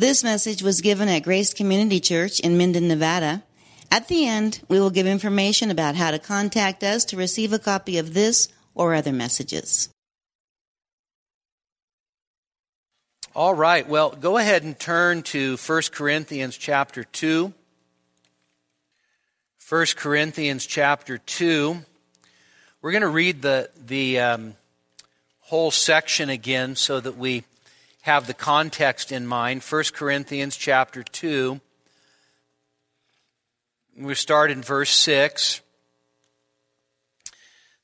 This message was given at Grace Community Church in Minden, Nevada. At the end, we will give information about how to contact us to receive a copy of this or other messages. All right, well, go ahead and turn to 1 Corinthians chapter 2. 1 Corinthians chapter 2. We're going to read the, the um, whole section again so that we have the context in mind. 1 Corinthians chapter 2. We start in verse 6.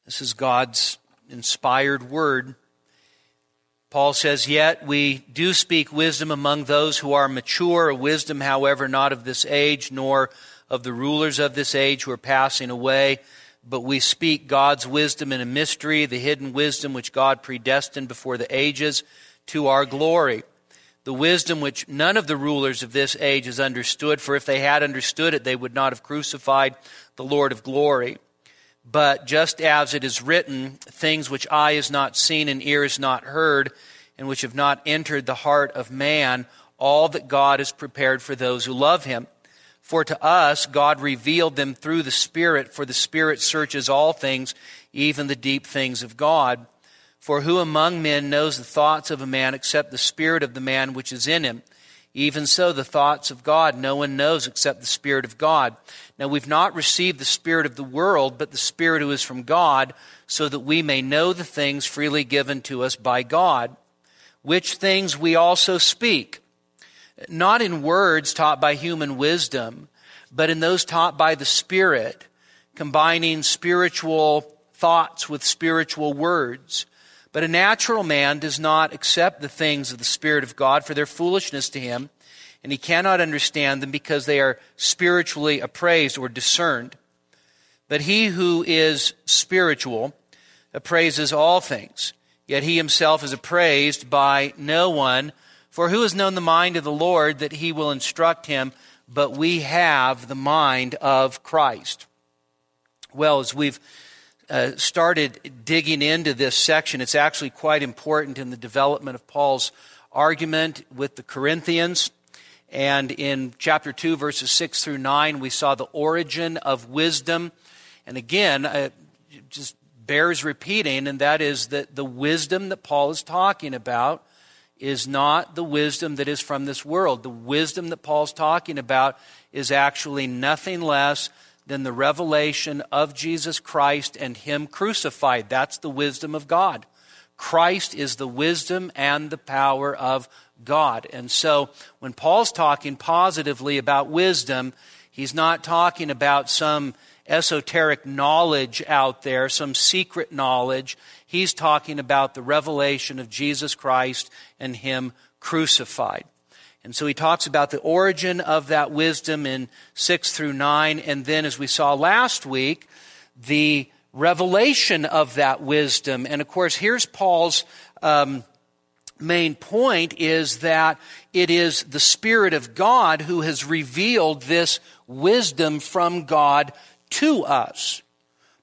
This is God's inspired word. Paul says, Yet we do speak wisdom among those who are mature, a wisdom, however, not of this age, nor of the rulers of this age who are passing away, but we speak God's wisdom in a mystery, the hidden wisdom which God predestined before the ages to our glory. The wisdom which none of the rulers of this age has understood, for if they had understood it, they would not have crucified the Lord of glory. But just as it is written, things which eye has not seen and ear has not heard, and which have not entered the heart of man, all that God has prepared for those who love him. For to us God revealed them through the Spirit, for the Spirit searches all things, even the deep things of God. For who among men knows the thoughts of a man except the Spirit of the man which is in him? Even so, the thoughts of God no one knows except the Spirit of God. Now, we've not received the Spirit of the world, but the Spirit who is from God, so that we may know the things freely given to us by God, which things we also speak not in words taught by human wisdom, but in those taught by the Spirit, combining spiritual thoughts with spiritual words. But a natural man does not accept the things of the Spirit of God for their foolishness to him, and he cannot understand them because they are spiritually appraised or discerned. But he who is spiritual appraises all things, yet he himself is appraised by no one. For who has known the mind of the Lord that he will instruct him? But we have the mind of Christ. Well, as we've uh, started digging into this section, it's actually quite important in the development of Paul's argument with the Corinthians. And in chapter 2, verses 6 through 9, we saw the origin of wisdom. And again, uh, it just bears repeating, and that is that the wisdom that Paul is talking about is not the wisdom that is from this world. The wisdom that Paul's talking about is actually nothing less than the revelation of Jesus Christ and Him crucified. That's the wisdom of God. Christ is the wisdom and the power of God. And so when Paul's talking positively about wisdom, he's not talking about some esoteric knowledge out there, some secret knowledge. He's talking about the revelation of Jesus Christ and Him crucified. And so he talks about the origin of that wisdom in 6 through 9. And then, as we saw last week, the revelation of that wisdom. And of course, here's Paul's um, main point is that it is the Spirit of God who has revealed this wisdom from God to us.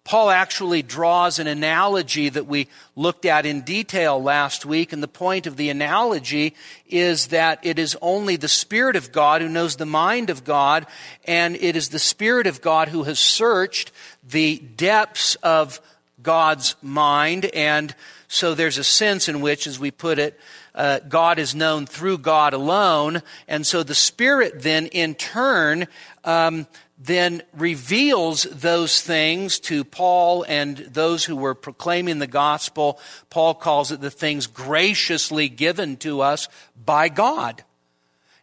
Paul actually draws an analogy that we looked at in detail last week, and the point of the analogy is that it is only the Spirit of God who knows the mind of God, and it is the Spirit of God who has searched the depths of God's mind, and so there's a sense in which, as we put it, uh, God is known through God alone, and so the Spirit then, in turn, um, then reveals those things to Paul and those who were proclaiming the gospel. Paul calls it the things graciously given to us by God.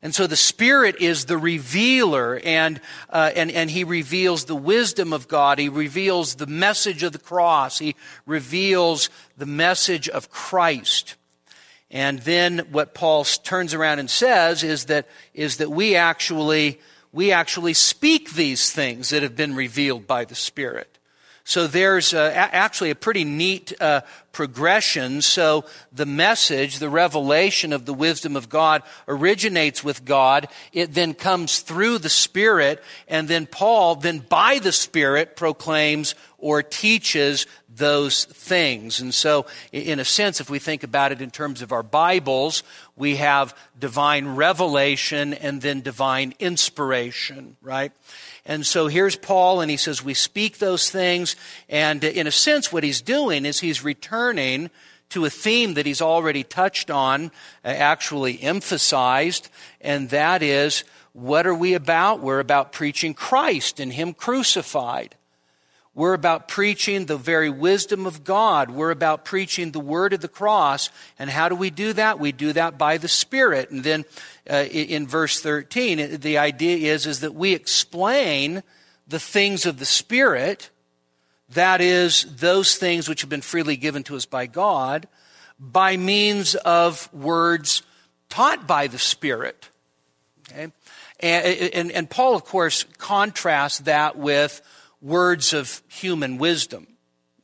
And so the Spirit is the revealer, and, uh, and, and He reveals the wisdom of God. He reveals the message of the cross. He reveals the message of Christ. And then what Paul turns around and says is that, is that we actually we actually speak these things that have been revealed by the Spirit. So there's uh, actually a pretty neat uh, progression. So the message, the revelation of the wisdom of God originates with God. It then comes through the Spirit. And then Paul, then by the Spirit, proclaims or teaches those things. And so, in a sense, if we think about it in terms of our Bibles, we have divine revelation and then divine inspiration, right? And so here's Paul, and he says, We speak those things. And in a sense, what he's doing is he's returning to a theme that he's already touched on, uh, actually emphasized, and that is what are we about? We're about preaching Christ and Him crucified. We're about preaching the very wisdom of God. We're about preaching the word of the cross. And how do we do that? We do that by the Spirit. And then uh, in verse 13, the idea is, is that we explain the things of the Spirit, that is, those things which have been freely given to us by God, by means of words taught by the Spirit. Okay? And, and, and Paul, of course, contrasts that with words of human wisdom.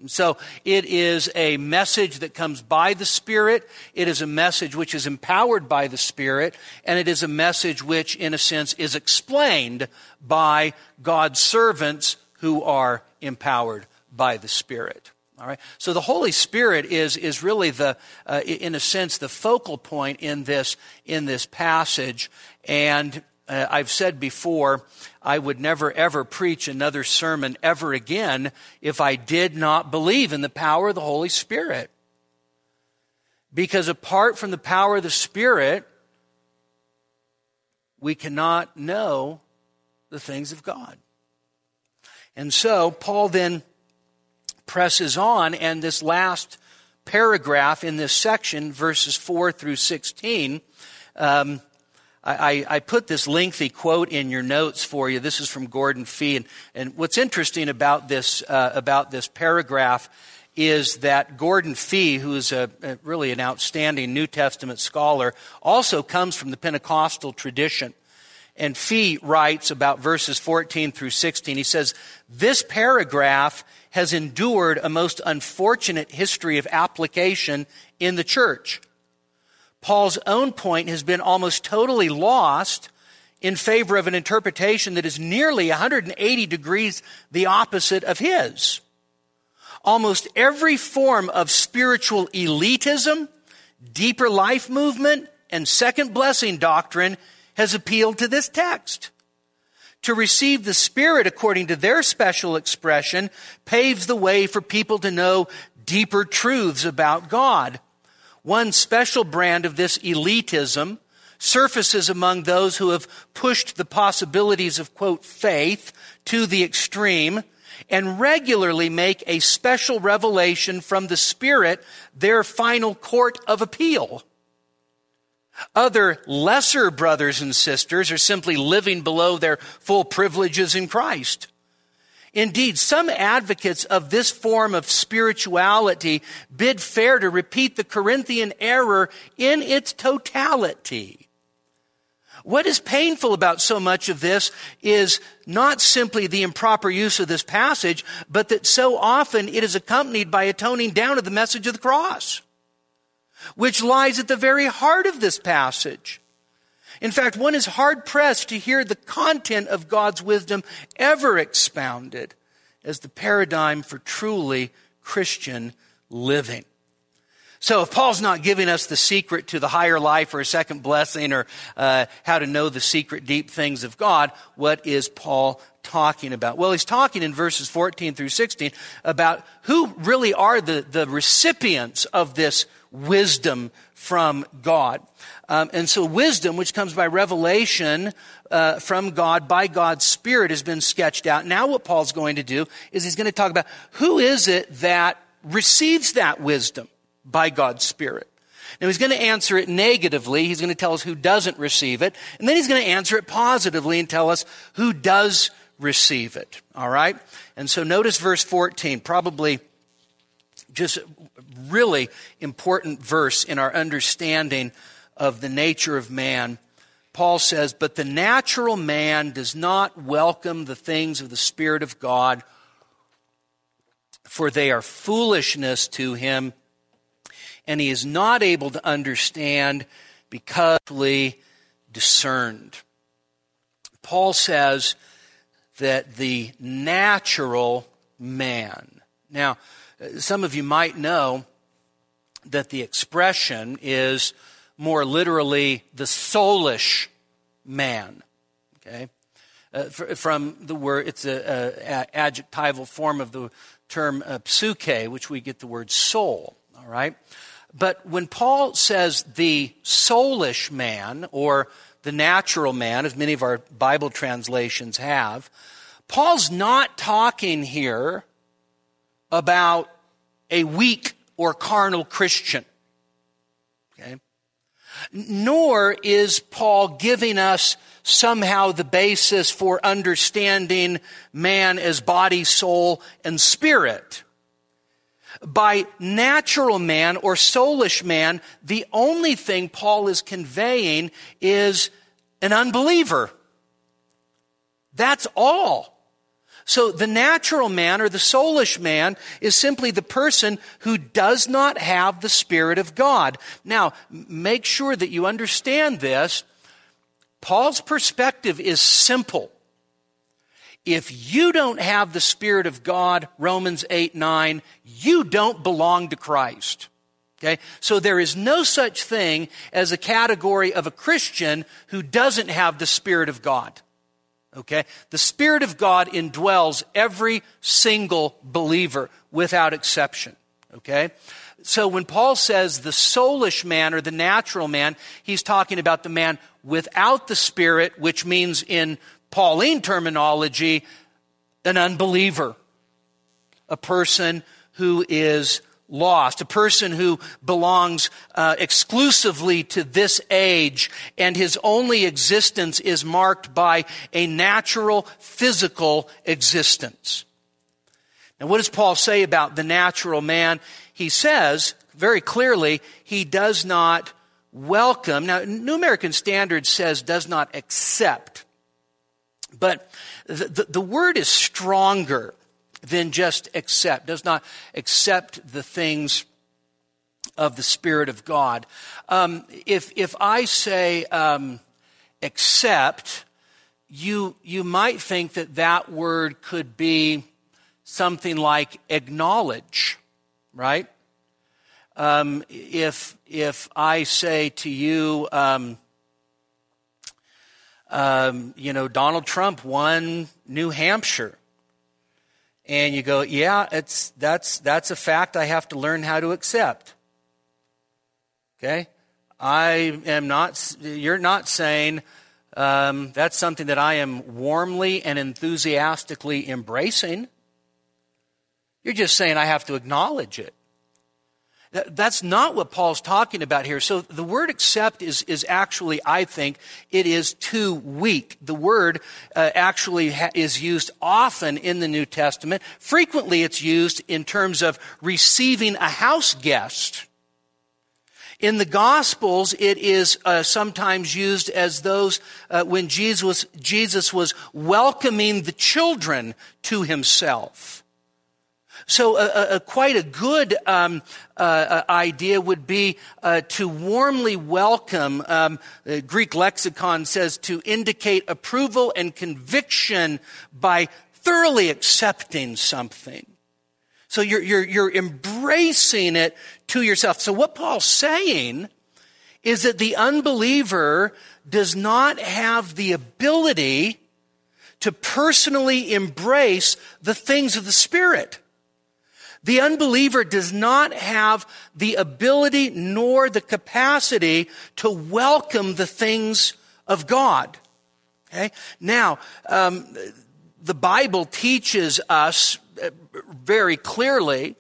So it is a message that comes by the Spirit. It is a message which is empowered by the Spirit. And it is a message which, in a sense, is explained by God's servants who are empowered by the Spirit. All right. So the Holy Spirit is is really the, uh, in a sense, the focal point in this in this passage, and uh, I've said before, I would never ever preach another sermon ever again if I did not believe in the power of the Holy Spirit. Because apart from the power of the Spirit, we cannot know the things of God. And so Paul then presses on, and this last paragraph in this section, verses 4 through 16, um, I, I, put this lengthy quote in your notes for you. This is from Gordon Fee. And, and what's interesting about this, uh, about this paragraph is that Gordon Fee, who is a, a, really an outstanding New Testament scholar, also comes from the Pentecostal tradition. And Fee writes about verses 14 through 16. He says, This paragraph has endured a most unfortunate history of application in the church. Paul's own point has been almost totally lost in favor of an interpretation that is nearly 180 degrees the opposite of his. Almost every form of spiritual elitism, deeper life movement, and second blessing doctrine has appealed to this text. To receive the Spirit according to their special expression paves the way for people to know deeper truths about God. One special brand of this elitism surfaces among those who have pushed the possibilities of, quote, faith to the extreme and regularly make a special revelation from the Spirit their final court of appeal. Other lesser brothers and sisters are simply living below their full privileges in Christ. Indeed, some advocates of this form of spirituality bid fair to repeat the Corinthian error in its totality. What is painful about so much of this is not simply the improper use of this passage, but that so often it is accompanied by a toning down of the message of the cross, which lies at the very heart of this passage. In fact, one is hard pressed to hear the content of God's wisdom ever expounded as the paradigm for truly Christian living. So if Paul's not giving us the secret to the higher life or a second blessing or uh, how to know the secret deep things of God, what is Paul talking about? Well, he's talking in verses 14 through 16 about who really are the, the recipients of this wisdom from God. Um, and so wisdom, which comes by revelation uh, from God by God's Spirit, has been sketched out. Now what Paul's going to do is he's going to talk about who is it that receives that wisdom by God's Spirit. Now he's going to answer it negatively. He's going to tell us who doesn't receive it. And then he's going to answer it positively and tell us who does receive it. All right? And so notice verse 14, probably just really important verse in our understanding of the nature of man. Paul says, But the natural man does not welcome the things of the Spirit of God, for they are foolishness to him, and he is not able to understand because he discerned. Paul says that the natural man. Now, uh, some of you might know that the expression is more literally the soulish man. Okay? Uh, from the word, it's an adjectival form of the term uh, which we get the word soul. All right? But when Paul says the soulish man, or the natural man, as many of our Bible translations have, Paul's not talking here about a weak or carnal Christian. Nor is Paul giving us somehow the basis for understanding man as body, soul, and spirit. By natural man or soulish man, the only thing Paul is conveying is an unbeliever. That's all. So the natural man or the soulish man is simply the person who does not have the Spirit of God. Now, make sure that you understand this. Paul's perspective is simple. If you don't have the Spirit of God, Romans 8, 9, you don't belong to Christ. Okay? So there is no such thing as a category of a Christian who doesn't have the Spirit of God. Okay? The Spirit of God indwells every single believer without exception. Okay? So when Paul says the soulish man or the natural man, he's talking about the man without the Spirit, which means in Pauline terminology, an unbeliever. A person who is lost, a person who belongs uh, exclusively to this age, and his only existence is marked by a natural, physical existence. Now, what does Paul say about the natural man? He says very clearly he does not welcome. Now, New American Standard says does not accept, but the, the, the word is stronger than just accept, does not accept the things of the Spirit of God. Um, if, if I say um, accept, you, you might think that that word could be something like acknowledge, right? Um, if, if I say to you, um, um, you know, Donald Trump won New Hampshire and you go, yeah, it's, that's, that's a fact I have to learn how to accept. Okay? I am not, you're not saying um, that's something that I am warmly and enthusiastically embracing. You're just saying I have to acknowledge it. That's not what Paul's talking about here. So the word accept is, is actually, I think, it is too weak. The word uh, actually ha- is used often in the New Testament. Frequently it's used in terms of receiving a house guest. In the Gospels, it is uh, sometimes used as those uh, when Jesus Jesus was welcoming the children to himself. So, quite a good um, uh, uh, idea would be uh, to warmly welcome. Um, the Greek lexicon says to indicate approval and conviction by thoroughly accepting something. So you're, you're, you're embracing it to yourself. So what Paul's saying is that the unbeliever does not have the ability to personally embrace the things of the Spirit. The unbeliever does not have the ability nor the capacity to welcome the things of God. Okay? Now, um, the Bible teaches us uh, very clearly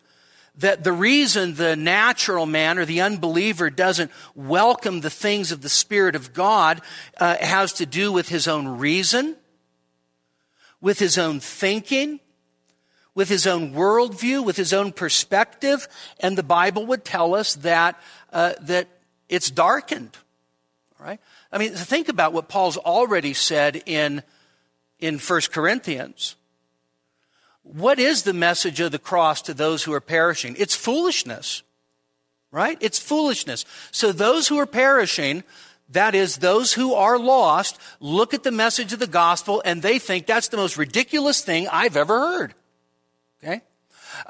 that the reason the natural man or the unbeliever doesn't welcome the things of the Spirit of God uh, has to do with his own reason, with his own thinking, with his own worldview, with his own perspective, and the Bible would tell us that, uh, that it's darkened. Right? I mean, think about what Paul's already said in, in 1 Corinthians. What is the message of the cross to those who are perishing? It's foolishness. Right? It's foolishness. So those who are perishing, that is, those who are lost, look at the message of the gospel and they think that's the most ridiculous thing I've ever heard. Okay?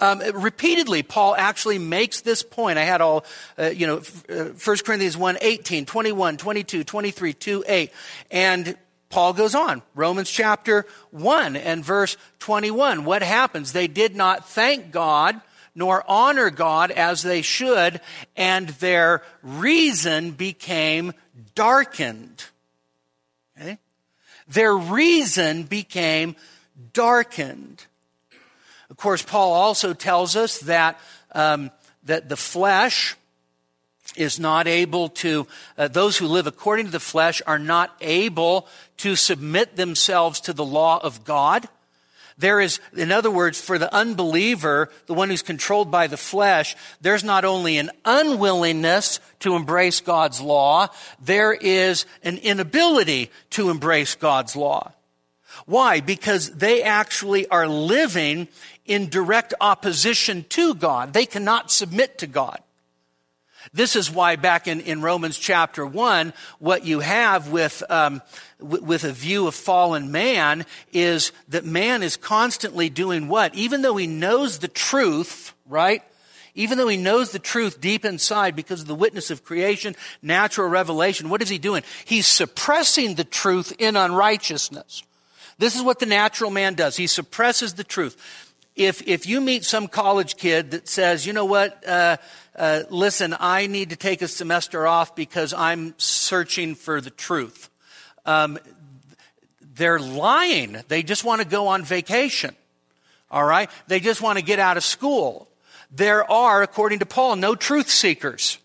Um, repeatedly, Paul actually makes this point. I had all, uh, you know, uh, 1 Corinthians 1, 18, 21, 22, 23, 2, 8. And Paul goes on, Romans chapter 1 and verse 21. What happens? They did not thank God nor honor God as they should, and their reason became darkened. Okay? Their reason became darkened. Of course, Paul also tells us that, um, that the flesh is not able to, uh, those who live according to the flesh are not able to submit themselves to the law of God. There is, in other words, for the unbeliever, the one who's controlled by the flesh, there's not only an unwillingness to embrace God's law, there is an inability to embrace God's law. Why? Because they actually are living in direct opposition to God. They cannot submit to God. This is why back in, in Romans chapter 1, what you have with, um, w- with a view of fallen man is that man is constantly doing what? Even though he knows the truth, right? Even though he knows the truth deep inside because of the witness of creation, natural revelation, what is he doing? He's suppressing the truth in unrighteousness. This is what the natural man does. He suppresses the truth. If, if you meet some college kid that says, you know what, uh, uh, listen, I need to take a semester off because I'm searching for the truth. Um, they're lying. They just want to go on vacation. All right? They just want to get out of school. There are, according to Paul, no truth seekers.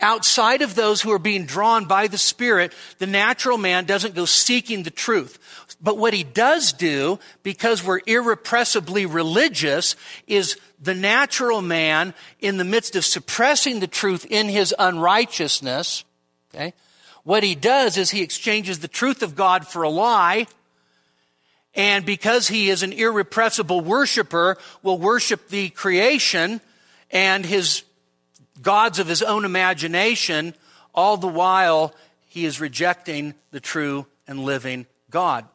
Outside of those who are being drawn by the Spirit, the natural man doesn't go seeking the truth. But what he does do, because we're irrepressibly religious, is the natural man, in the midst of suppressing the truth in his unrighteousness, okay, what he does is he exchanges the truth of God for a lie. And because he is an irrepressible worshiper, will worship the creation and his gods of his own imagination, all the while he is rejecting the true and living God.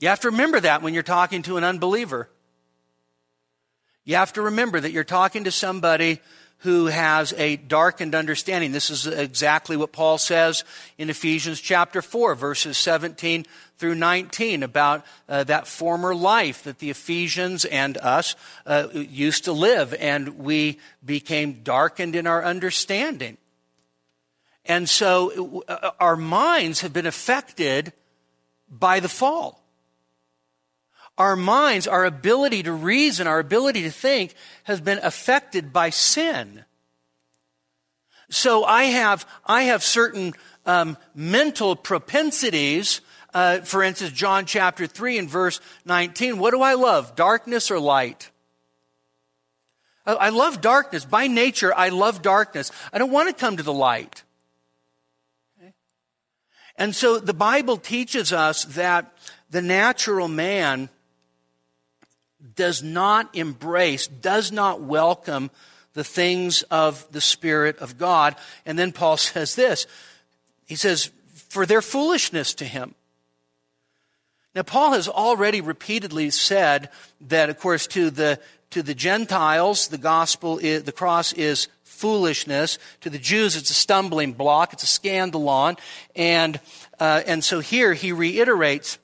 You have to remember that when you're talking to an unbeliever. You have to remember that you're talking to somebody who has a darkened understanding. This is exactly what Paul says in Ephesians chapter 4, verses 17 through 19, about uh, that former life that the Ephesians and us uh, used to live, and we became darkened in our understanding. And so uh, our minds have been affected by the fall our minds, our ability to reason, our ability to think has been affected by sin. So I have, I have certain um, mental propensities. Uh, for instance, John chapter 3 and verse 19. What do I love, darkness or light? I love darkness. By nature, I love darkness. I don't want to come to the light. And so the Bible teaches us that the natural man does not embrace, does not welcome the things of the Spirit of God. And then Paul says this He says, for their foolishness to him. Now, Paul has already repeatedly said that, of course, to the, to the Gentiles, the gospel, is, the cross is foolishness. To the Jews, it's a stumbling block, it's a scandalon. And, uh, and so here he reiterates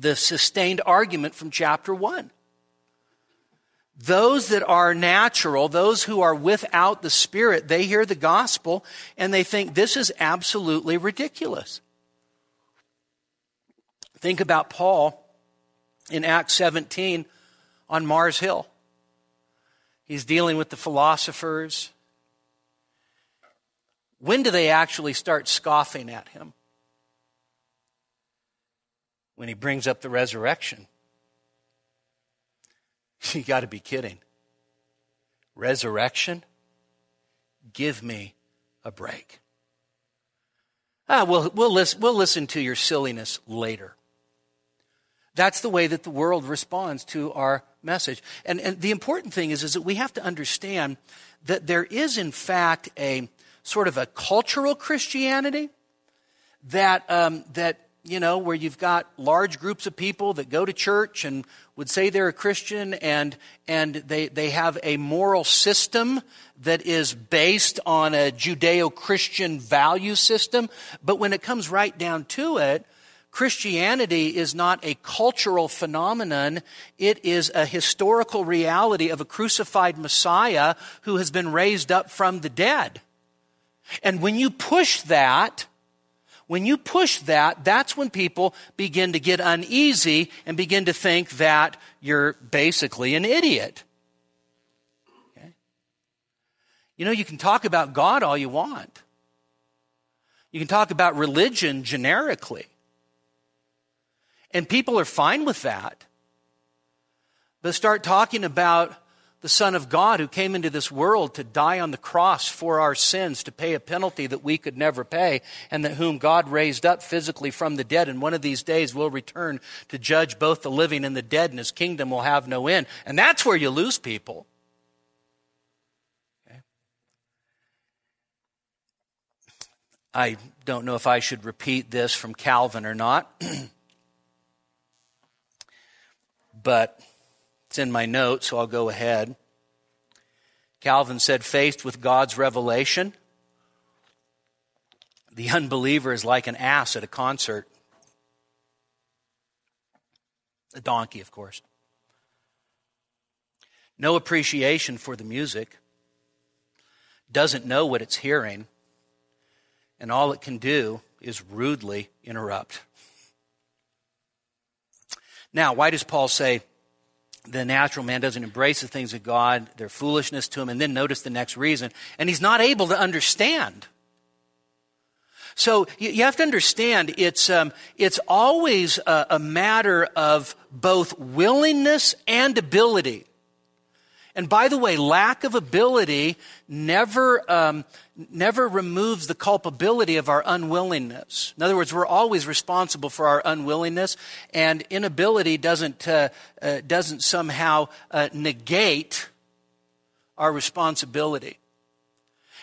the sustained argument from chapter 1. Those that are natural, those who are without the Spirit, they hear the gospel and they think this is absolutely ridiculous. Think about Paul in Acts 17 on Mars Hill. He's dealing with the philosophers. When do they actually start scoffing at him? When he brings up the resurrection. You got to be kidding. Resurrection? Give me a break. Ah, we'll, we'll, listen, we'll listen to your silliness later. That's the way that the world responds to our message. And, and the important thing is, is that we have to understand that there is, in fact, a sort of a cultural Christianity that, um, that you know, where you've got large groups of people that go to church and would say they're a Christian and, and they, they have a moral system that is based on a Judeo Christian value system. But when it comes right down to it, Christianity is not a cultural phenomenon. It is a historical reality of a crucified Messiah who has been raised up from the dead. And when you push that, when you push that, that's when people begin to get uneasy and begin to think that you're basically an idiot. Okay? You know, you can talk about God all you want. You can talk about religion generically. And people are fine with that. But start talking about the Son of God who came into this world to die on the cross for our sins, to pay a penalty that we could never pay, and that whom God raised up physically from the dead, and one of these days will return to judge both the living and the dead, and his kingdom will have no end. And that's where you lose people. Okay. I don't know if I should repeat this from Calvin or not. but it's in my notes, so I'll go ahead. Calvin said, faced with God's revelation, the unbeliever is like an ass at a concert. A donkey, of course. No appreciation for the music, doesn't know what it's hearing, and all it can do is rudely interrupt. Now, why does Paul say the natural man doesn't embrace the things of God? They're foolishness to him. And then notice the next reason. And he's not able to understand. So you have to understand it's, um, it's always a, a matter of both willingness and ability. And by the way, lack of ability never, um, never removes the culpability of our unwillingness. In other words, we're always responsible for our unwillingness, and inability doesn't, uh, uh, doesn't somehow uh, negate our responsibility.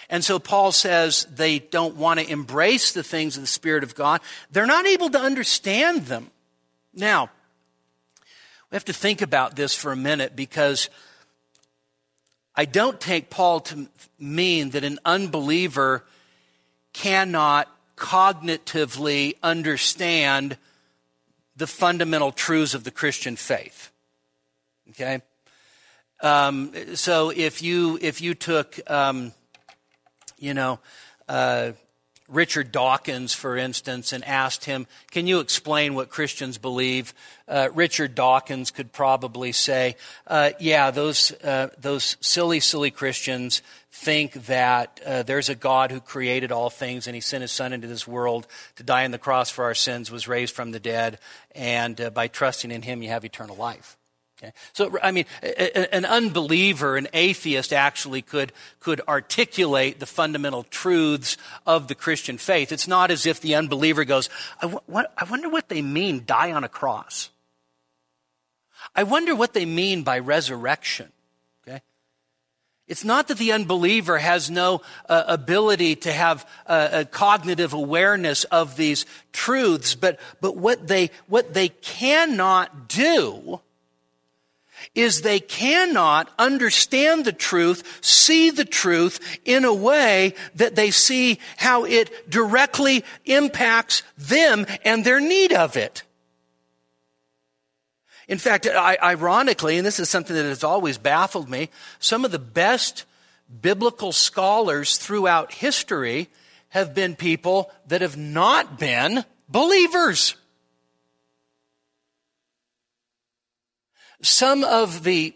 And so Paul says they don't want to embrace the things of the Spirit of God. They're not able to understand them. Now, we have to think about this for a minute because I don't take Paul to mean that an unbeliever cannot cognitively understand the fundamental truths of the Christian faith. Okay? Um, so if you, if you took, um, you know, uh, Richard Dawkins, for instance, and asked him, Can you explain what Christians believe? Uh, Richard Dawkins could probably say, uh, Yeah, those, uh, those silly, silly Christians think that uh, there's a God who created all things and he sent his son into this world to die on the cross for our sins, was raised from the dead, and uh, by trusting in him, you have eternal life. Okay. So, I mean, an unbeliever, an atheist actually could, could articulate the fundamental truths of the Christian faith. It's not as if the unbeliever goes, I, wonder what they mean, die on a cross. I wonder what they mean by resurrection. Okay. It's not that the unbeliever has no uh, ability to have uh, a cognitive awareness of these truths, but, but what they, what they cannot do is they cannot understand the truth, see the truth in a way that they see how it directly impacts them and their need of it. In fact, ironically, and this is something that has always baffled me, some of the best biblical scholars throughout history have been people that have not been believers. Some of the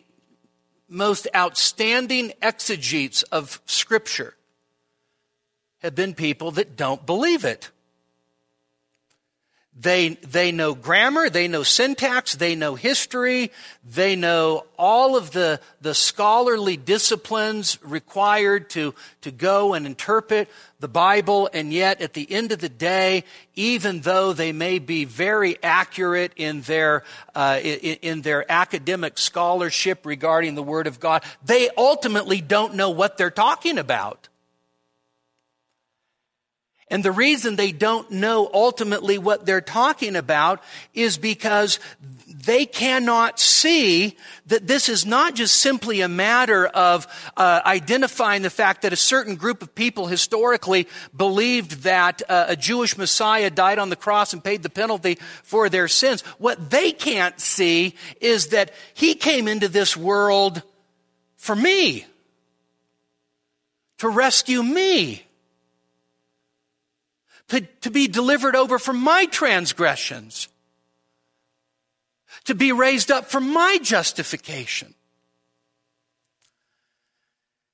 most outstanding exegetes of Scripture have been people that don't believe it. They, they know grammar, they know syntax, they know history, they know all of the, the scholarly disciplines required to, to go and interpret the Bible, and yet at the end of the day, even though they may be very accurate in their, uh, in, in their academic scholarship regarding the Word of God, they ultimately don't know what they're talking about. And the reason they don't know ultimately what they're talking about is because they cannot see that this is not just simply a matter of uh, identifying the fact that a certain group of people historically believed that uh, a Jewish Messiah died on the cross and paid the penalty for their sins. What they can't see is that he came into this world for me, to rescue me to, to be delivered over from my transgressions, to be raised up for my justification.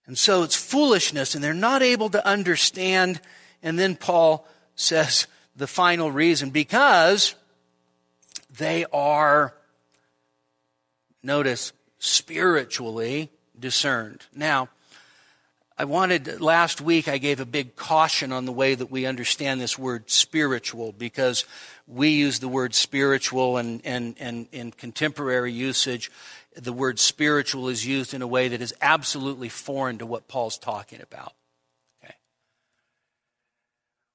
And so it's foolishness, and they're not able to understand. And then Paul says the final reason because they are, notice, spiritually discerned. Now, I wanted, last week I gave a big caution on the way that we understand this word spiritual because we use the word spiritual and, and, and in contemporary usage, the word spiritual is used in a way that is absolutely foreign to what Paul's talking about. Okay.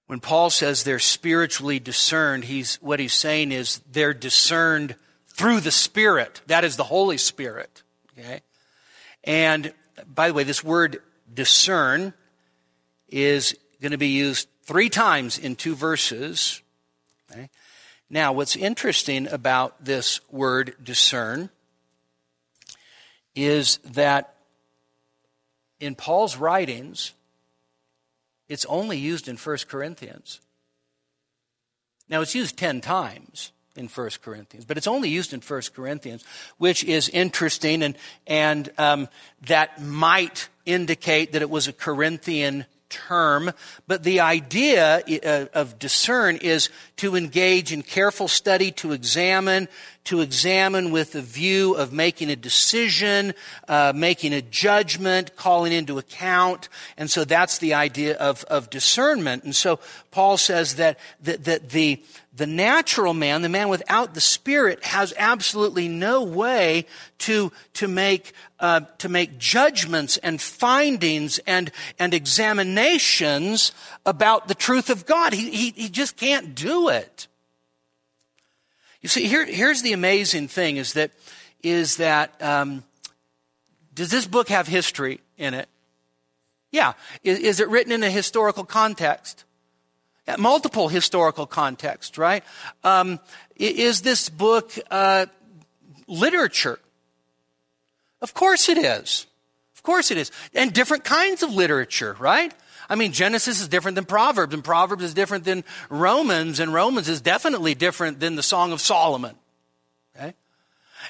When Paul says they're spiritually discerned, he's, what he's saying is they're discerned through the Spirit. That is the Holy Spirit. Okay. And by the way, this word discern is going to be used three times in two verses. Okay? Now, what's interesting about this word discern is that in Paul's writings, it's only used in 1 Corinthians. Now, it's used 10 times in 1 Corinthians, but it's only used in 1 Corinthians, which is interesting and, and um, that might indicate that it was a Corinthian term, but the idea uh, of discern is to engage in careful study, to examine, to examine with the view of making a decision, uh, making a judgment, calling into account. And so that's the idea of, of discernment. And so Paul says that, that, that the, the natural man, the man without the Spirit, has absolutely no way to, to, make, uh, to make judgments and findings and, and examinations about the truth of God. He, he, he just can't do it. You see, here, here's the amazing thing is that, is that um, does this book have history in it? Yeah. Is, is it written in a historical context? Multiple historical contexts, right? Um, is this book uh, literature? Of course it is. Of course it is. And different kinds of literature, right? I mean, Genesis is different than Proverbs, and Proverbs is different than Romans, and Romans is definitely different than the Song of Solomon. Okay?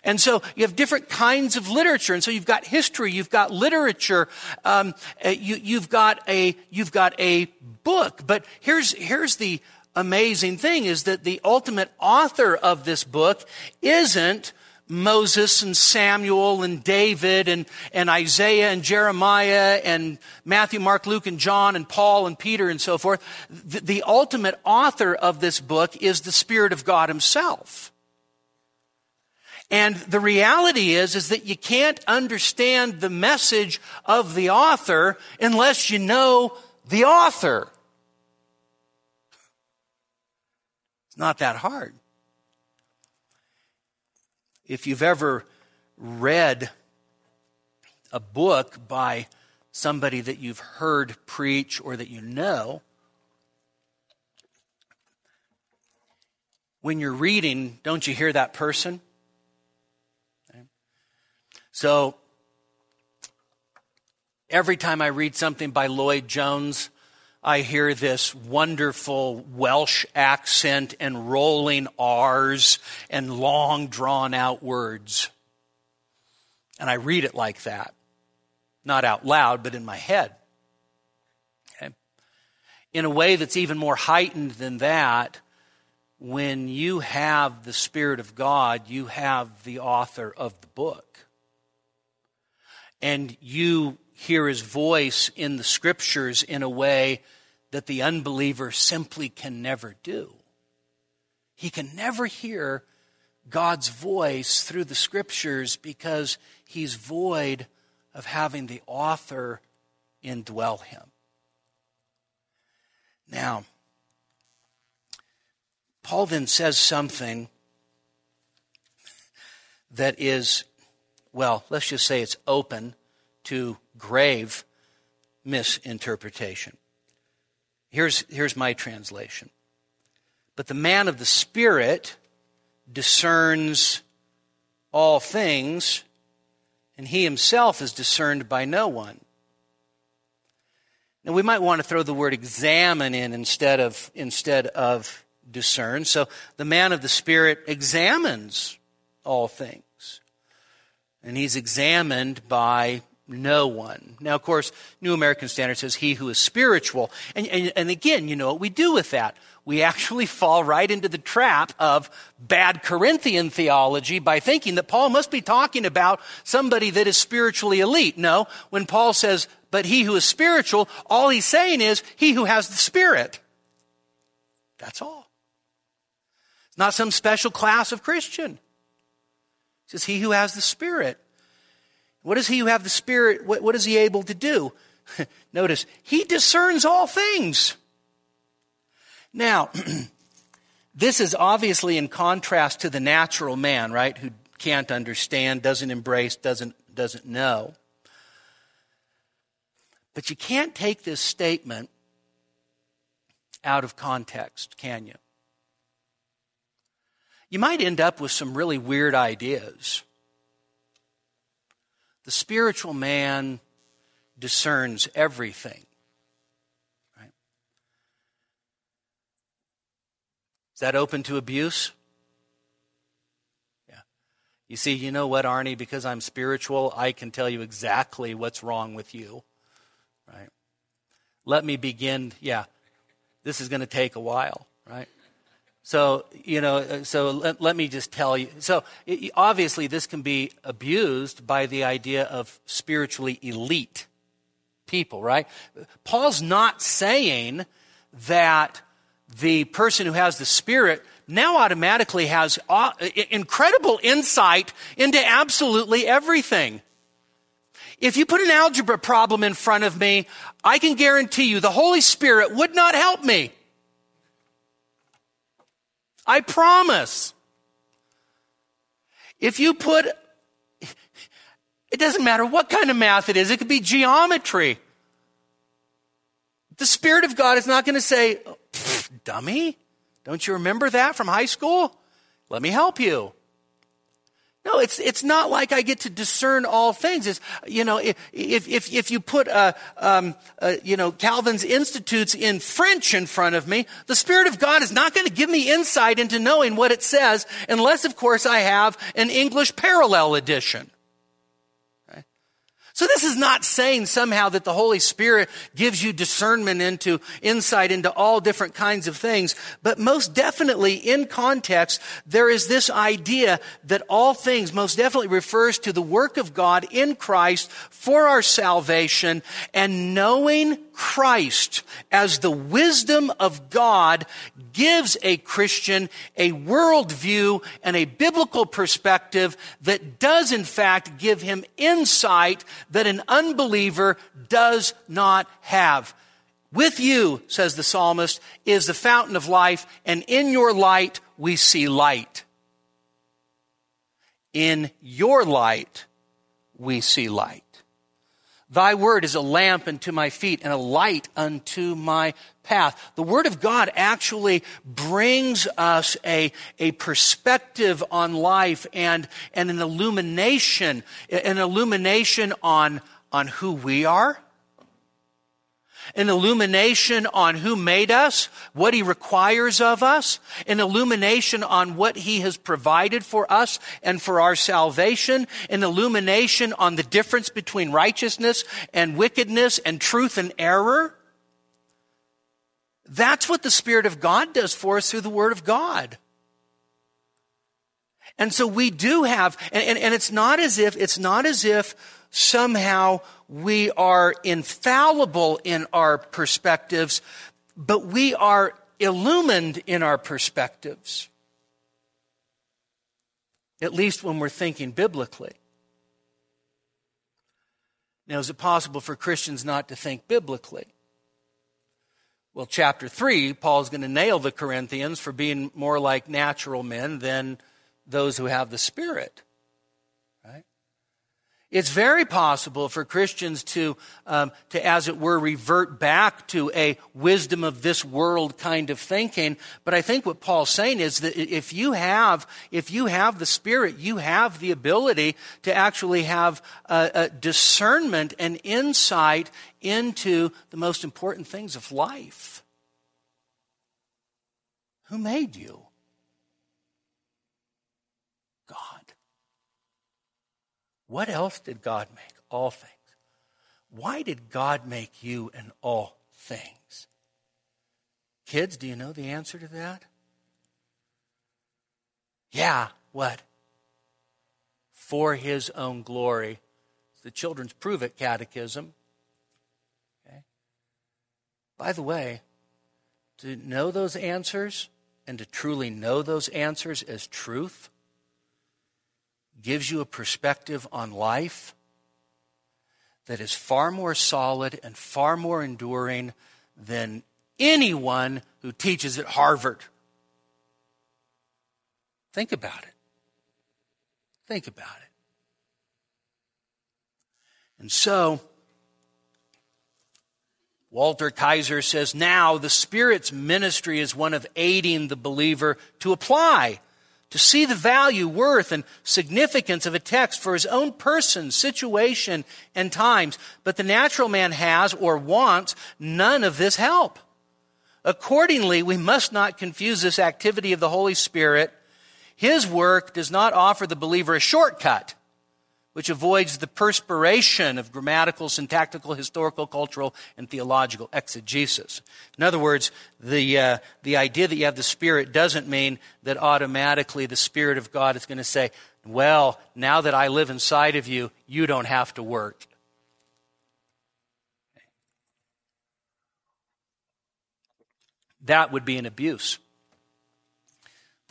And so you have different kinds of literature. And so you've got history, you've got literature, um, uh, you, have got a, you've got a book. But here's, here's the amazing thing is that the ultimate author of this book isn't Moses and Samuel and David and, and Isaiah and Jeremiah and Matthew, Mark, Luke, and John and Paul and Peter and so forth. The, the ultimate author of this book is the Spirit of God Himself. And the reality is, is that you can't understand the message of the author unless you know the author. It's not that hard. If you've ever read a book by somebody that you've heard preach or that you know, when you're reading, don't you hear that person? So every time I read something by Lloyd Jones, I hear this wonderful Welsh accent and rolling R's and long drawn out words. And I read it like that. Not out loud, but in my head. Okay? In a way that's even more heightened than that, when you have the Spirit of God, you have the author of the book and you hear his voice in the scriptures in a way that the unbeliever simply can never do. He can never hear God's voice through the scriptures because he's void of having the author indwell him. Now, Paul then says something that is, well, let's just say it's open to grave misinterpretation. Here's, here's my translation. But the man of the Spirit discerns all things, and he himself is discerned by no one. Now we might want to throw the word examine in instead of instead of discern. So the man of the spirit examines all things. And he's examined by no one. Now, of course, New American Standard says he who is spiritual. And, and, and again, you know what we do with that? we actually fall right into the trap of bad Corinthian theology by thinking that Paul must be talking about somebody that is spiritually elite. No, when Paul says, but he who is spiritual, all he's saying is he who has the Spirit. That's all. It's not some special class of Christian. He says he who has the Spirit. What is he who have the Spirit? What, what is he able to do? Notice, he discerns all things. Now, this is obviously in contrast to the natural man, right, who can't understand, doesn't embrace, doesn't, doesn't know. But you can't take this statement out of context, can you? You might end up with some really weird ideas. The spiritual man discerns everything. Right? Is that open to abuse? Yeah. You see, you know what, Arnie? Because I'm spiritual, I can tell you exactly what's wrong with you. Right? Let me begin. Yeah. This is going to take a while, right? So, you know, uh, so let, let me just tell you. So, it, obviously, this can be abused by the idea of spiritually elite people, right? Paul's not saying that the person who has the Spirit now automatically has uh, incredible insight into absolutely everything. If you put an algebra problem in front of me, I can guarantee you the Holy Spirit would not help me. I promise. If you put, it doesn't matter what kind of math it is, it could be geometry. The Spirit of God is not going to say, dummy. Don't you remember that from high school? Let me help you. No, it's, it's not like I get to discern all things. It's, you know, if, if, if you put, uh, um, uh, you know, Calvin's Institutes in French in front of me, the Spirit of God is not going to give me insight into knowing what it says unless, of course, I have an English parallel edition. So this is not saying somehow that the Holy Spirit gives you discernment into insight into all different kinds of things, but most definitely in context, there is this idea that all things most definitely refers to the work of God in Christ for our salvation and knowing Christ as the wisdom of God gives a Christian a worldview and a biblical perspective that does in fact give him insight that an unbeliever does not have. With you, says the psalmist, is the fountain of life, and in your light we see light. In your light we see light. Thy word is a lamp unto my feet and a light unto my path. The word of God actually brings us a, a perspective on life and, and an illumination, an illumination on, on who we are an illumination on who made us, what he requires of us, an illumination on what he has provided for us and for our salvation, an illumination on the difference between righteousness and wickedness and truth and error. That's what the Spirit of God does for us through the Word of God. And so we do have, and, and, and it's not as if, it's not as if somehow we are infallible in our perspectives, but we are illumined in our perspectives. At least when we're thinking biblically. Now, is it possible for Christians not to think biblically? Well, chapter 3, Paul's going to nail the Corinthians for being more like natural men than those who have the Spirit. It's very possible for Christians to, um, to, as it were, revert back to a wisdom of this world kind of thinking. But I think what Paul's saying is that if you have, if you have the Spirit, you have the ability to actually have a, a discernment and insight into the most important things of life. Who made you? What else did God make? All things. Why did God make you and all things? Kids, do you know the answer to that? Yeah, what? For his own glory. The Children's Prove It Catechism. Okay. By the way, to know those answers and to truly know those answers as truth gives you a perspective on life that is far more solid and far more enduring than anyone who teaches at Harvard. Think about it. Think about it. And so, Walter Kaiser says now the Spirit's ministry is one of aiding the believer to apply to see the value, worth, and significance of a text for his own person, situation, and times. But the natural man has or wants none of this help. Accordingly, we must not confuse this activity of the Holy Spirit. His work does not offer the believer a shortcut which avoids the perspiration of grammatical, syntactical, historical, cultural, and theological exegesis. In other words, the, uh, the idea that you have the Spirit doesn't mean that automatically the Spirit of God is going to say, well, now that I live inside of you, you don't have to work. That would be an abuse.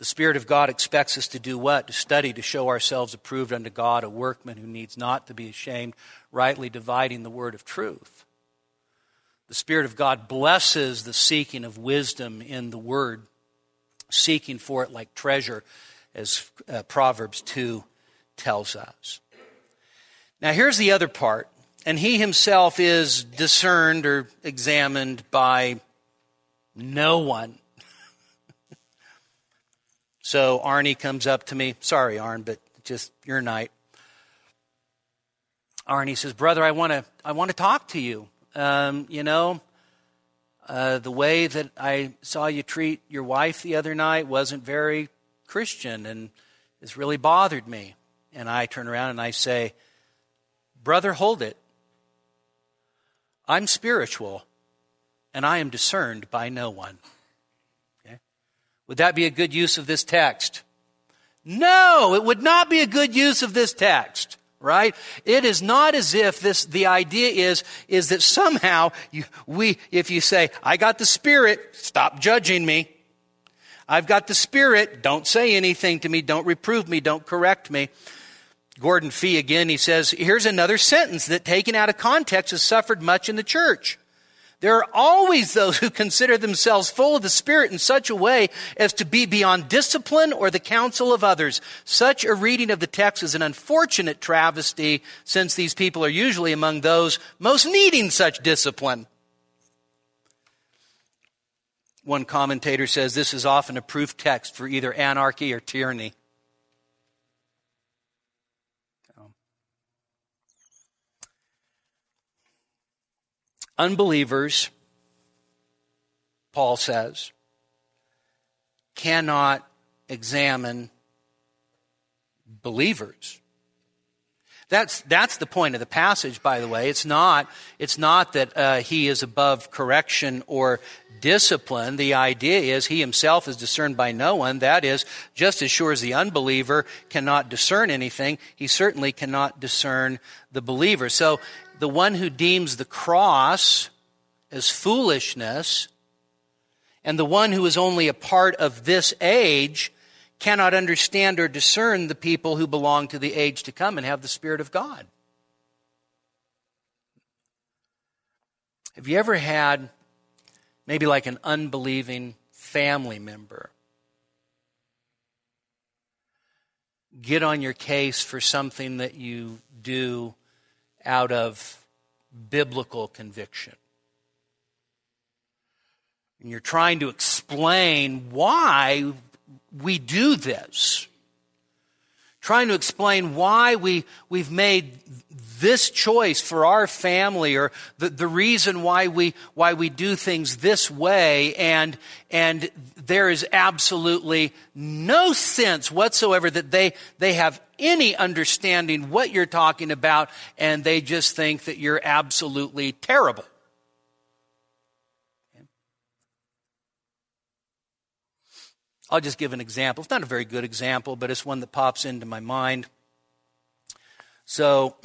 The Spirit of God expects us to do what? To study, to show ourselves approved unto God, a workman who needs not to be ashamed, rightly dividing the word of truth. The Spirit of God blesses the seeking of wisdom in the word, seeking for it like treasure, as uh, Proverbs 2 tells us. Now, here's the other part. And he himself is discerned or examined by no one. So Arnie comes up to me. Sorry, Arn, but just your night. Arnie says, "Brother, I want to I want to talk to you. Um, you know, uh, the way that I saw you treat your wife the other night wasn't very Christian, and it's really bothered me." And I turn around and I say, "Brother, hold it. I'm spiritual, and I am discerned by no one." Would that be a good use of this text? No, it would not be a good use of this text right? It is not as if this, the idea is, is that somehow you, we, if you say, I got the Spirit, stop judging me. I've got the Spirit, don't say anything to me, don't reprove me, don't correct me. Gordon Fee again, he says, here's another sentence that taken out of context has suffered much in the church. There are always those who consider themselves full of the Spirit in such a way as to be beyond discipline or the counsel of others. Such a reading of the text is an unfortunate travesty since these people are usually among those most needing such discipline. One commentator says this is often a proof text for either anarchy or tyranny. Unbelievers, Paul says, cannot examine believers. That's, that's the point of the passage, by the way. It's not, it's not that uh, he is above correction or discipline. The idea is he himself is discerned by no one. That is, just as sure as the unbeliever cannot discern anything, he certainly cannot discern the believer. So the one who deems the cross as foolishness and the one who is only a part of this age cannot understand or discern the people who belong to the age to come and have the Spirit of God. Have you ever had maybe like an unbelieving family member. Get on your case for something that you do out of biblical conviction. And you're trying to explain why we do this. Trying to explain why we, we've made this choice for our family or the, the reason why we, why we do things this way. And, and there is absolutely no sense whatsoever that they, they have any understanding what you're talking about and they just think that you're absolutely terrible. I'll just give an example. It's not a very good example, but it's one that pops into my mind. So,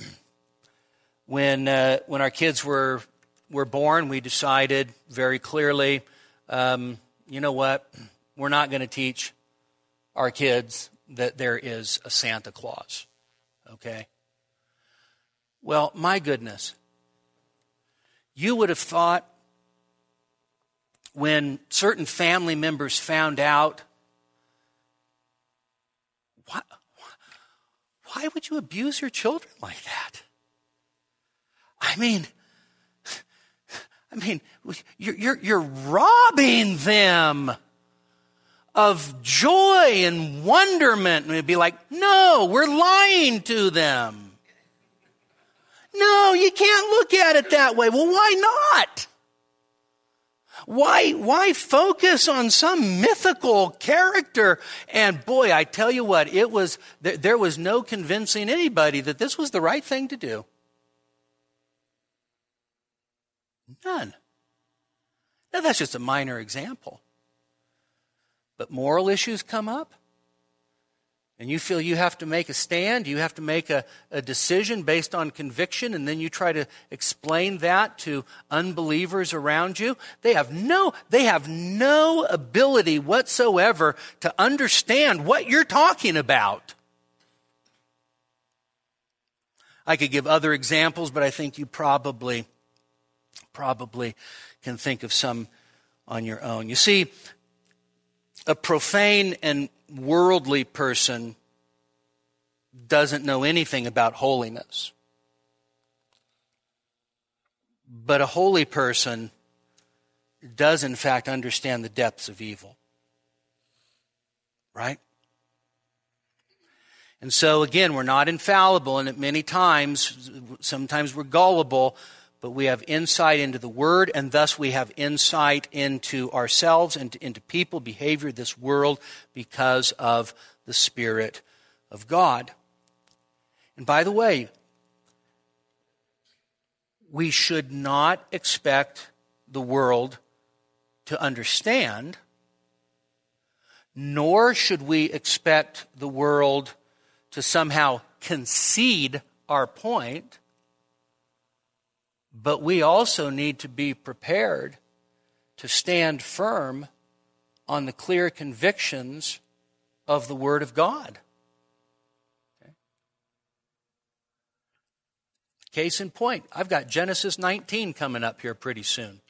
when uh, when our kids were were born, we decided very clearly, um, you know what, we're not going to teach our kids that there is a Santa Claus. Okay. Well, my goodness, you would have thought when certain family members found out, why, why would you abuse your children like that? I mean, I mean, you're, you're, you're robbing them of joy and wonderment. And it'd be like, no, we're lying to them. No, you can't look at it that way. Well, why not? Why, why focus on some mythical character? And boy, I tell you what, it was, there was no convincing anybody that this was the right thing to do. None. Now, that's just a minor example. But moral issues come up, and you feel you have to make a stand, you have to make a, a decision based on conviction, and then you try to explain that to unbelievers around you. They have no, they have no ability whatsoever to understand what you're talking about. I could give other examples, but I think you probably probably can think of some on your own. You see, a profane and worldly person doesn't know anything about holiness. But a holy person does, in fact, understand the depths of evil. Right? And so, again, we're not infallible, and at many times, sometimes we're gullible, but we have insight into the Word, and thus we have insight into ourselves and into people, behavior, this world, because of the Spirit of God. And by the way, we should not expect the world to understand, nor should we expect the world to somehow concede our point but we also need to be prepared to stand firm on the clear convictions of the Word of God. Case in point, I've got Genesis 19 coming up here pretty soon.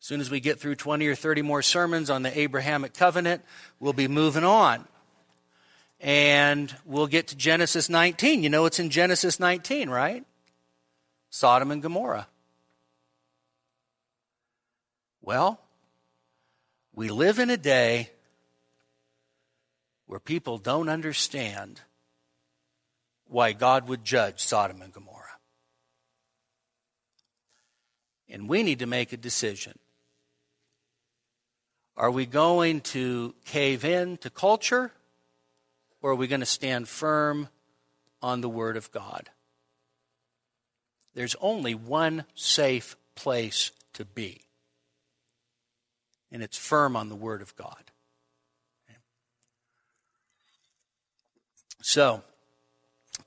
As soon as we get through 20 or 30 more sermons on the Abrahamic covenant, we'll be moving on. And we'll get to Genesis 19. You know it's in Genesis 19, right? Sodom and Gomorrah. Well, we live in a day where people don't understand why God would judge Sodom and Gomorrah. And we need to make a decision. Are we going to cave in to culture or are we going to stand firm on the Word of God? There's only one safe place to be, and it's firm on the Word of God. So,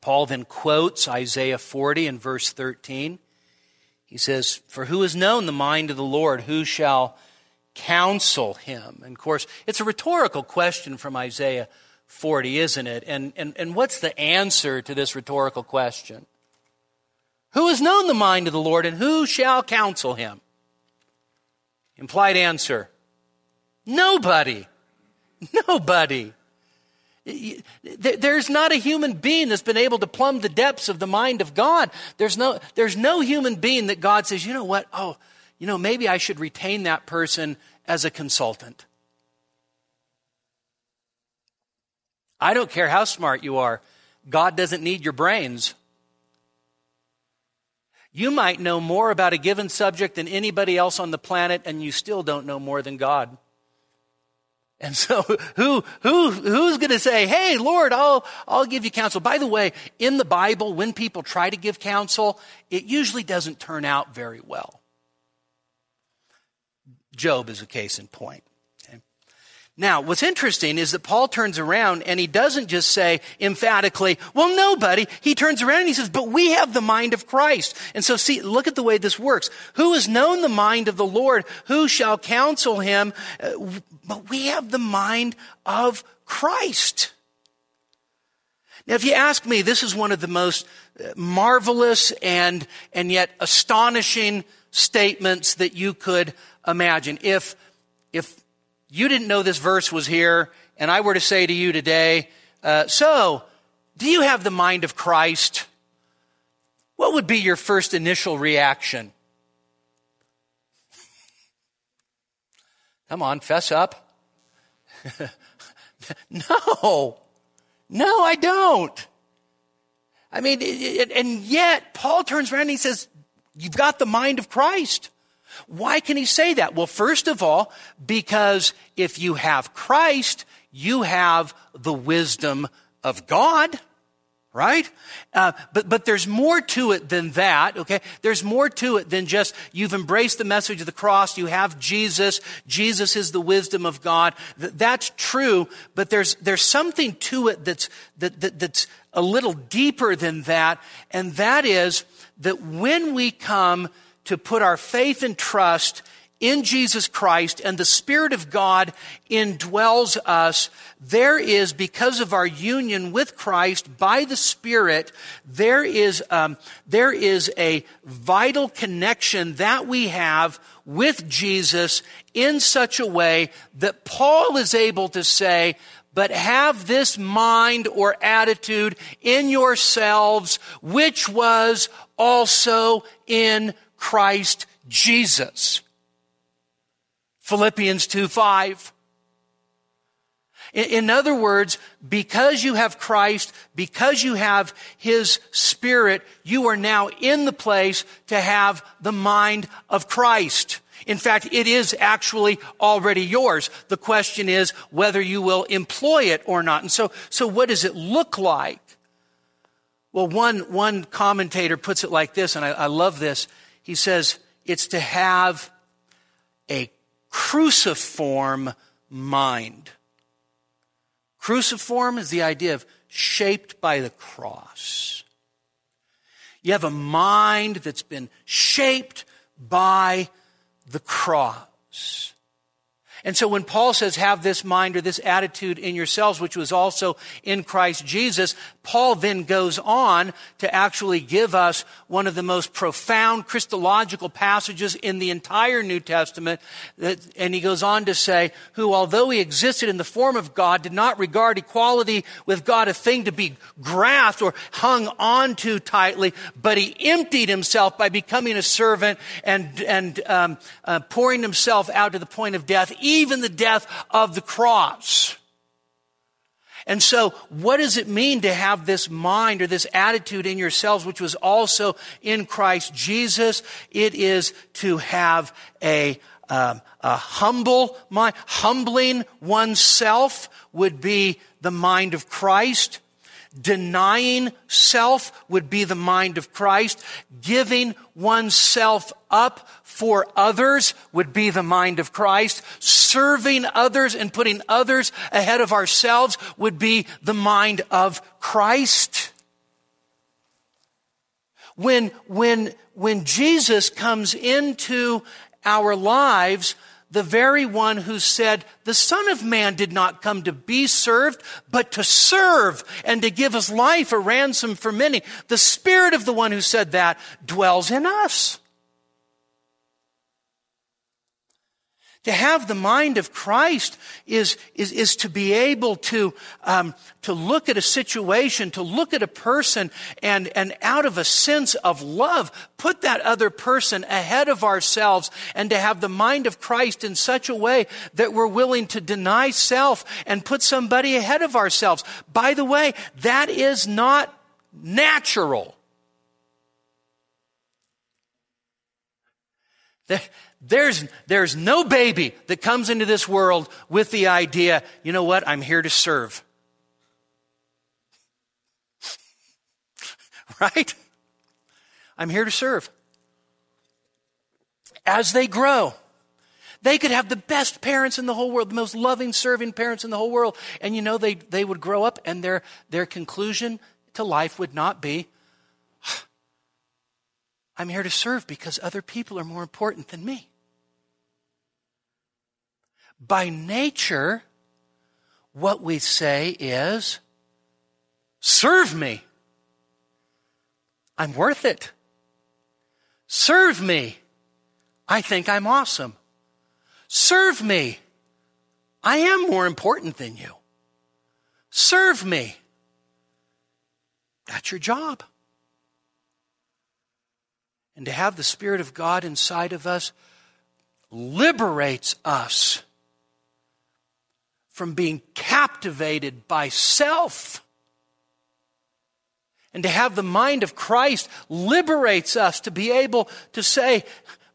Paul then quotes Isaiah 40 and verse 13. He says, For who has known the mind of the Lord? Who shall counsel him? And of course, it's a rhetorical question from Isaiah 40, isn't it? And, and, and what's the answer to this rhetorical question? Who has known the mind of the Lord, and who shall counsel him? Implied answer nobody. Nobody. There's not a human being that's been able to plumb the depths of the mind of God. There's no, there's no human being that God says, you know what? Oh, you know, maybe I should retain that person as a consultant. I don't care how smart you are. God doesn't need your brains. You might know more about a given subject than anybody else on the planet, and you still don't know more than God. And so who, who, who's going to say, Hey, Lord, I'll, I'll give you counsel. By the way, in the Bible, when people try to give counsel, it usually doesn't turn out very well. Job is a case in point. Now, what's interesting is that Paul turns around and he doesn't just say emphatically, well, nobody. He turns around and he says, but we have the mind of Christ. And so see, look at the way this works. Who has known the mind of the Lord? Who shall counsel him? Uh, but we have the mind of Christ. Now, if you ask me, this is one of the most uh, marvelous and, and yet astonishing statements that you could imagine. If, if you didn't know this verse was here, and I were to say to you today, uh, so, do you have the mind of Christ? What would be your first initial reaction? Come on, fess up. no, no, I don't. I mean, and yet Paul turns around and he says, You've got the mind of Christ. Why can he say that? Well, first of all, because if you have Christ, you have the wisdom of God right? Uh, but but there's more to it than that. Okay, there's more to it than just you've embraced the message of the cross. You have Jesus. Jesus is the wisdom of God. Th- that's true. But there's there's something to it that's that, that that's a little deeper than that, and that is that when we come to put our faith and trust in Jesus Christ and the Spirit of God indwells us, there is, because of our union with Christ by the Spirit, there is, um, there is a vital connection that we have with Jesus in such a way that Paul is able to say, but have this mind or attitude in yourselves, which was also in Christ Jesus. Philippians 2 5. In other words, because you have Christ, because you have His Spirit, you are now in the place to have the mind of Christ. In fact, it is actually already yours. The question is whether you will employ it or not. And so, so what does it look like? Well, one, one commentator puts it like this, and I, I love this. He says, it's to have a cruciform mind. Cruciform is the idea of shaped by the cross. You have a mind that's been shaped by the cross. And so when Paul says, have this mind or this attitude in yourselves, which was also in Christ Jesus, Paul then goes on to actually give us one of the most profound Christological passages in the entire New Testament. And he goes on to say, who, although he existed in the form of God, did not regard equality with God a thing to be grasped or hung on to tightly, but he emptied himself by becoming a servant and, and um, uh, pouring himself out to the point of death, the death of the cross. And so, what does it mean to have this mind or this attitude in yourselves, which was also in Christ Jesus? It is to have a, um, a humble mind. Humbling oneself would be the mind of Christ. Denying self would be the mind of Christ. Giving oneself up for others would be the mind of Christ. Serving others and putting others ahead of ourselves would be the mind of Christ. When, when, when Jesus comes into our lives, the very one who said, the Son of Man did not come to be served, but to serve and to give his life a ransom for many. The Spirit of the one who said that dwells in us. To have the mind of Christ is, is, is to be able to, um, to look at a situation, to look at a person, and, and out of a sense of love, put that other person ahead of ourselves, and to have the mind of Christ in such a way that we're willing to deny self and put somebody ahead of ourselves. By the way, that is not natural. There's, there's no baby that comes into this world with the idea, you know what, I'm here to serve. right? I'm here to serve. As they grow, they could have the best parents in the whole world, the most loving, serving parents in the whole world. And you know, they, they would grow up and their, their conclusion to life would not be, I'm here to serve because other people are more important than me. By nature, what we say is, serve me. I'm worth it. Serve me. I think I'm awesome. Serve me. I am more important than you. Serve me. That's your job. And to have the Spirit of God inside of us liberates us from being captivated by self. And to have the mind of Christ liberates us to be able to say,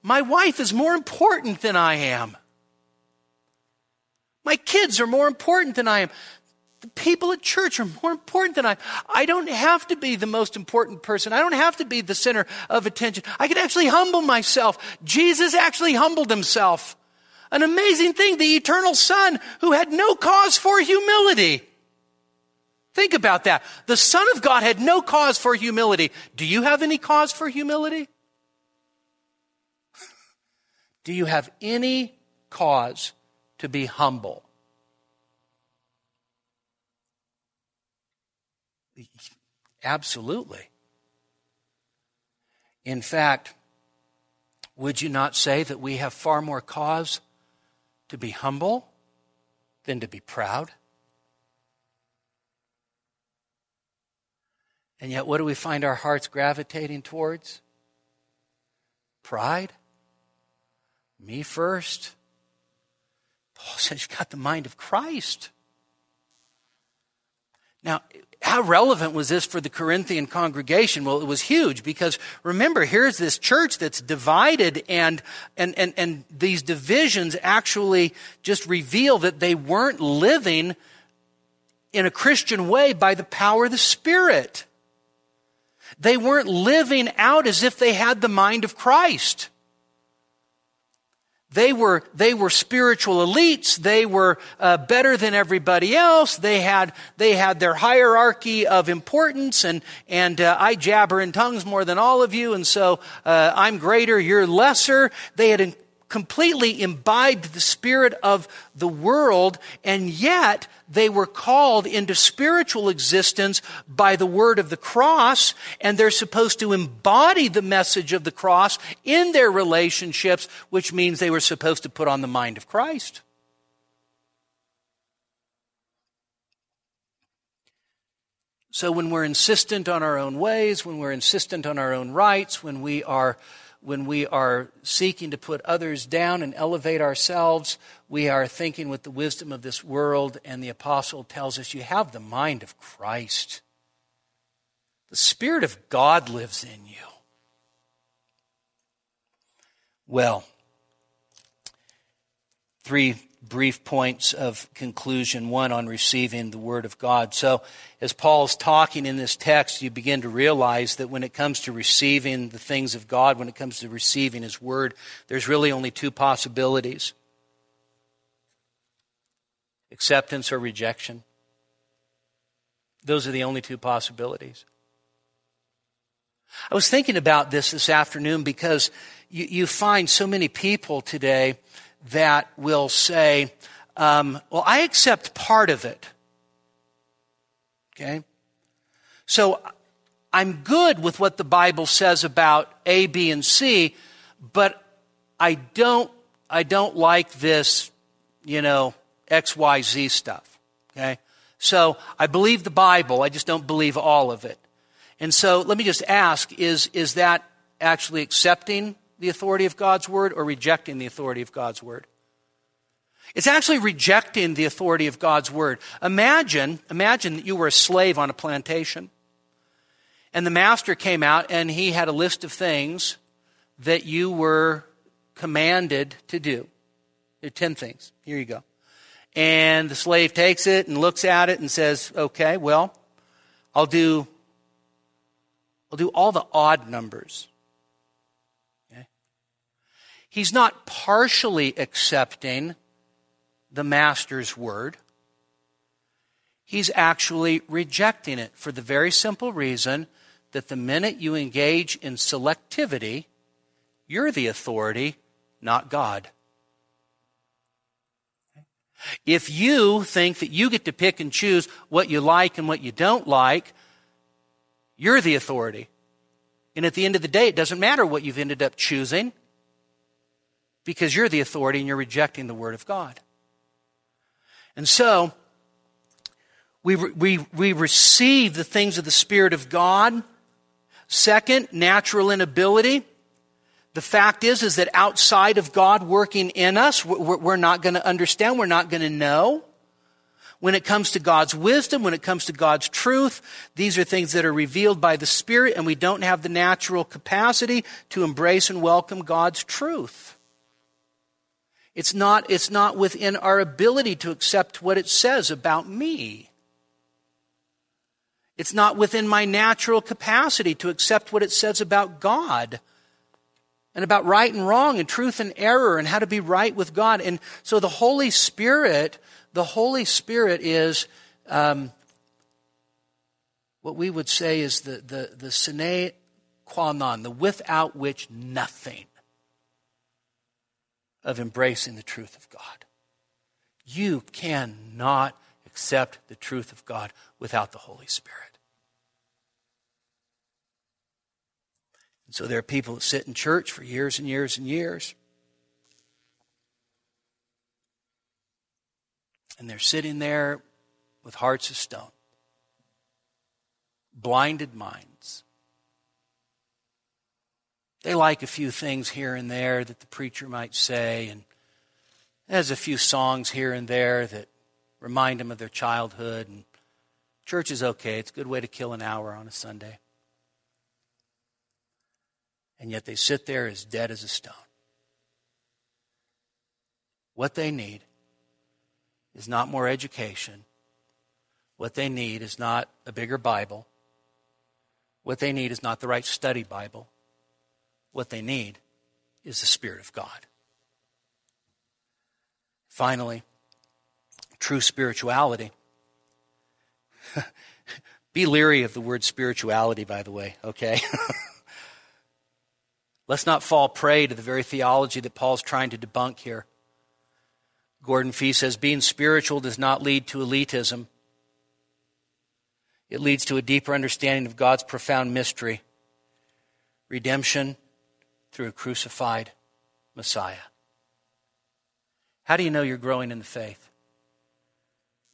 My wife is more important than I am. My kids are more important than I am. The people at church are more important than I. I don't have to be the most important person. I don't have to be the center of attention. I can actually humble myself. Jesus actually humbled himself. An amazing thing, the eternal Son who had no cause for humility. Think about that. The Son of God had no cause for humility. Do you have any cause for humility? Do you have any cause to be humble? Absolutely. In fact, would you not say that we have far more cause to be humble than to be proud. And yet, what do we find our hearts gravitating towards? Pride. Me first. Paul says you've got the mind of Christ. Now, how relevant was this for the Corinthian congregation? Well, it was huge because remember, here's this church that's divided and, and, and, and these divisions actually just reveal that they weren't living in a Christian way by the power of the Spirit. They weren't living out as if they had the mind of Christ. They were, they were spiritual elites. They were uh, better than everybody else. They had, they had their hierarchy of importance and, and uh, I jabber in tongues more than all of you and so uh, I'm greater, you're lesser. They had completely imbibed the spirit of the world, and yet they were called into spiritual existence by the word of the cross, and they're supposed to embody the message of the cross in their relationships, which means they were supposed to put on the mind of Christ. So when we're insistent on our own ways, when we're insistent on our own rights, when we are when we are seeking to put others down and elevate ourselves, we are thinking with the wisdom of this world, and the apostle tells us you have the mind of Christ. The Spirit of God lives in you. Well, three brief points of conclusion. One on receiving the Word of God. So, as Paul's talking in this text, you begin to realize that when it comes to receiving the things of God, when it comes to receiving His Word, there's really only two possibilities acceptance or rejection. Those are the only two possibilities. I was thinking about this this afternoon because you, you find so many people today that will say, um, well, I accept part of it. Okay? So I'm good with what the Bible says about A, B, and C, but I don't I don't like this, you know, XYZ stuff. Okay? So I believe the Bible, I just don't believe all of it. And so let me just ask is, is that actually accepting the authority of God's word or rejecting the authority of God's word? It's actually rejecting the authority of God's word. Imagine, imagine that you were a slave on a plantation. And the master came out and he had a list of things that you were commanded to do. There are 10 things. Here you go. And the slave takes it and looks at it and says, okay, well, I'll do, I'll do all the odd numbers. Okay? He's not partially accepting the master's word. He's actually rejecting it for the very simple reason that the minute you engage in selectivity, you're the authority, not God. If you think that you get to pick and choose what you like and what you don't like, you're the authority. And at the end of the day, it doesn't matter what you've ended up choosing because you're the authority and you're rejecting the Word of God. And so, we, we, we receive the things of the Spirit of God. Second, natural inability. The fact is, is that outside of God working in us, we're not going to understand, we're not going to know. When it comes to God's wisdom, when it comes to God's truth, these are things that are revealed by the Spirit, and we don't have the natural capacity to embrace and welcome God's truth. It's not, it's not within our ability to accept what it says about me. It's not within my natural capacity to accept what it says about God and about right and wrong and truth and error and how to be right with God. And so the Holy Spirit, the Holy Spirit is um, what we would say is the, the, the sine qua non, the without which nothing of embracing the truth of God. You cannot accept the truth of God without the Holy Spirit. And so there are people that sit in church for years and years and years. And they're sitting there with hearts of stone, blinded minds. They like a few things here and there that the preacher might say, and there's a few songs here and there that remind them of their childhood. And church is okay, it's a good way to kill an hour on a Sunday and yet they sit there as dead as a stone. What they need is not more education. What they need is not a bigger Bible. What they need is not the right study Bible. What they need is the Spirit of God. Finally, true spirituality. Be leery of the word spirituality, by the way, okay? Let's not fall prey to the very theology that Paul's trying to debunk here. Gordon Fee says being spiritual does not lead to elitism. It leads to a deeper understanding of God's profound mystery redemption through a crucified Messiah. How do you know you're growing in the faith?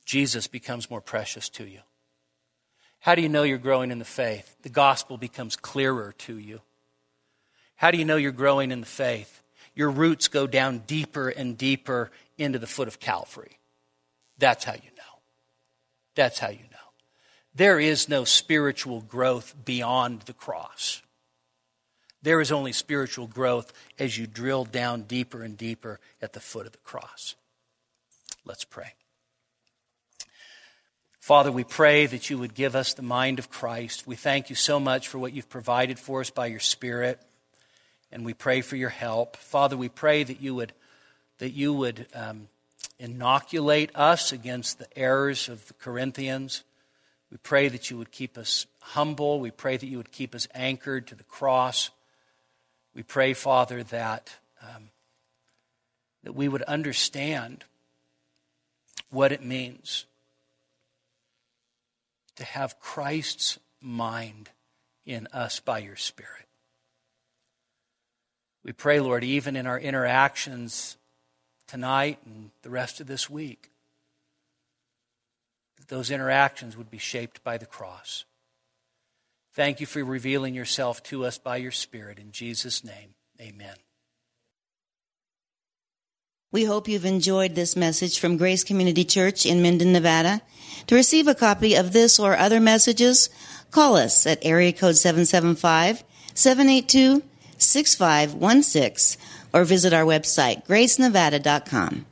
Jesus becomes more precious to you. How do you know you're growing in the faith? The gospel becomes clearer to you. How do you know you're growing in the faith? Your roots go down deeper and deeper into the foot of Calvary. That's how you know. That's how you know. There is no spiritual growth beyond the cross. There is only spiritual growth as you drill down deeper and deeper at the foot of the cross. Let's pray. Father, we pray that you would give us the mind of Christ. We thank you so much for what you've provided for us by your Spirit and we pray for your help. Father, we pray that you would, that you would um, inoculate us against the errors of the Corinthians. We pray that you would keep us humble. We pray that you would keep us anchored to the cross. We pray, Father, that, um, that we would understand what it means to have Christ's mind in us by your Spirit. We pray, Lord, even in our interactions tonight and the rest of this week. That those interactions would be shaped by the cross. Thank you for revealing yourself to us by your Spirit. In Jesus' name, amen. We hope you've enjoyed this message from Grace Community Church in Minden, Nevada. To receive a copy of this or other messages, call us at area code 775 782 6516 or visit our website, gracenevada.com.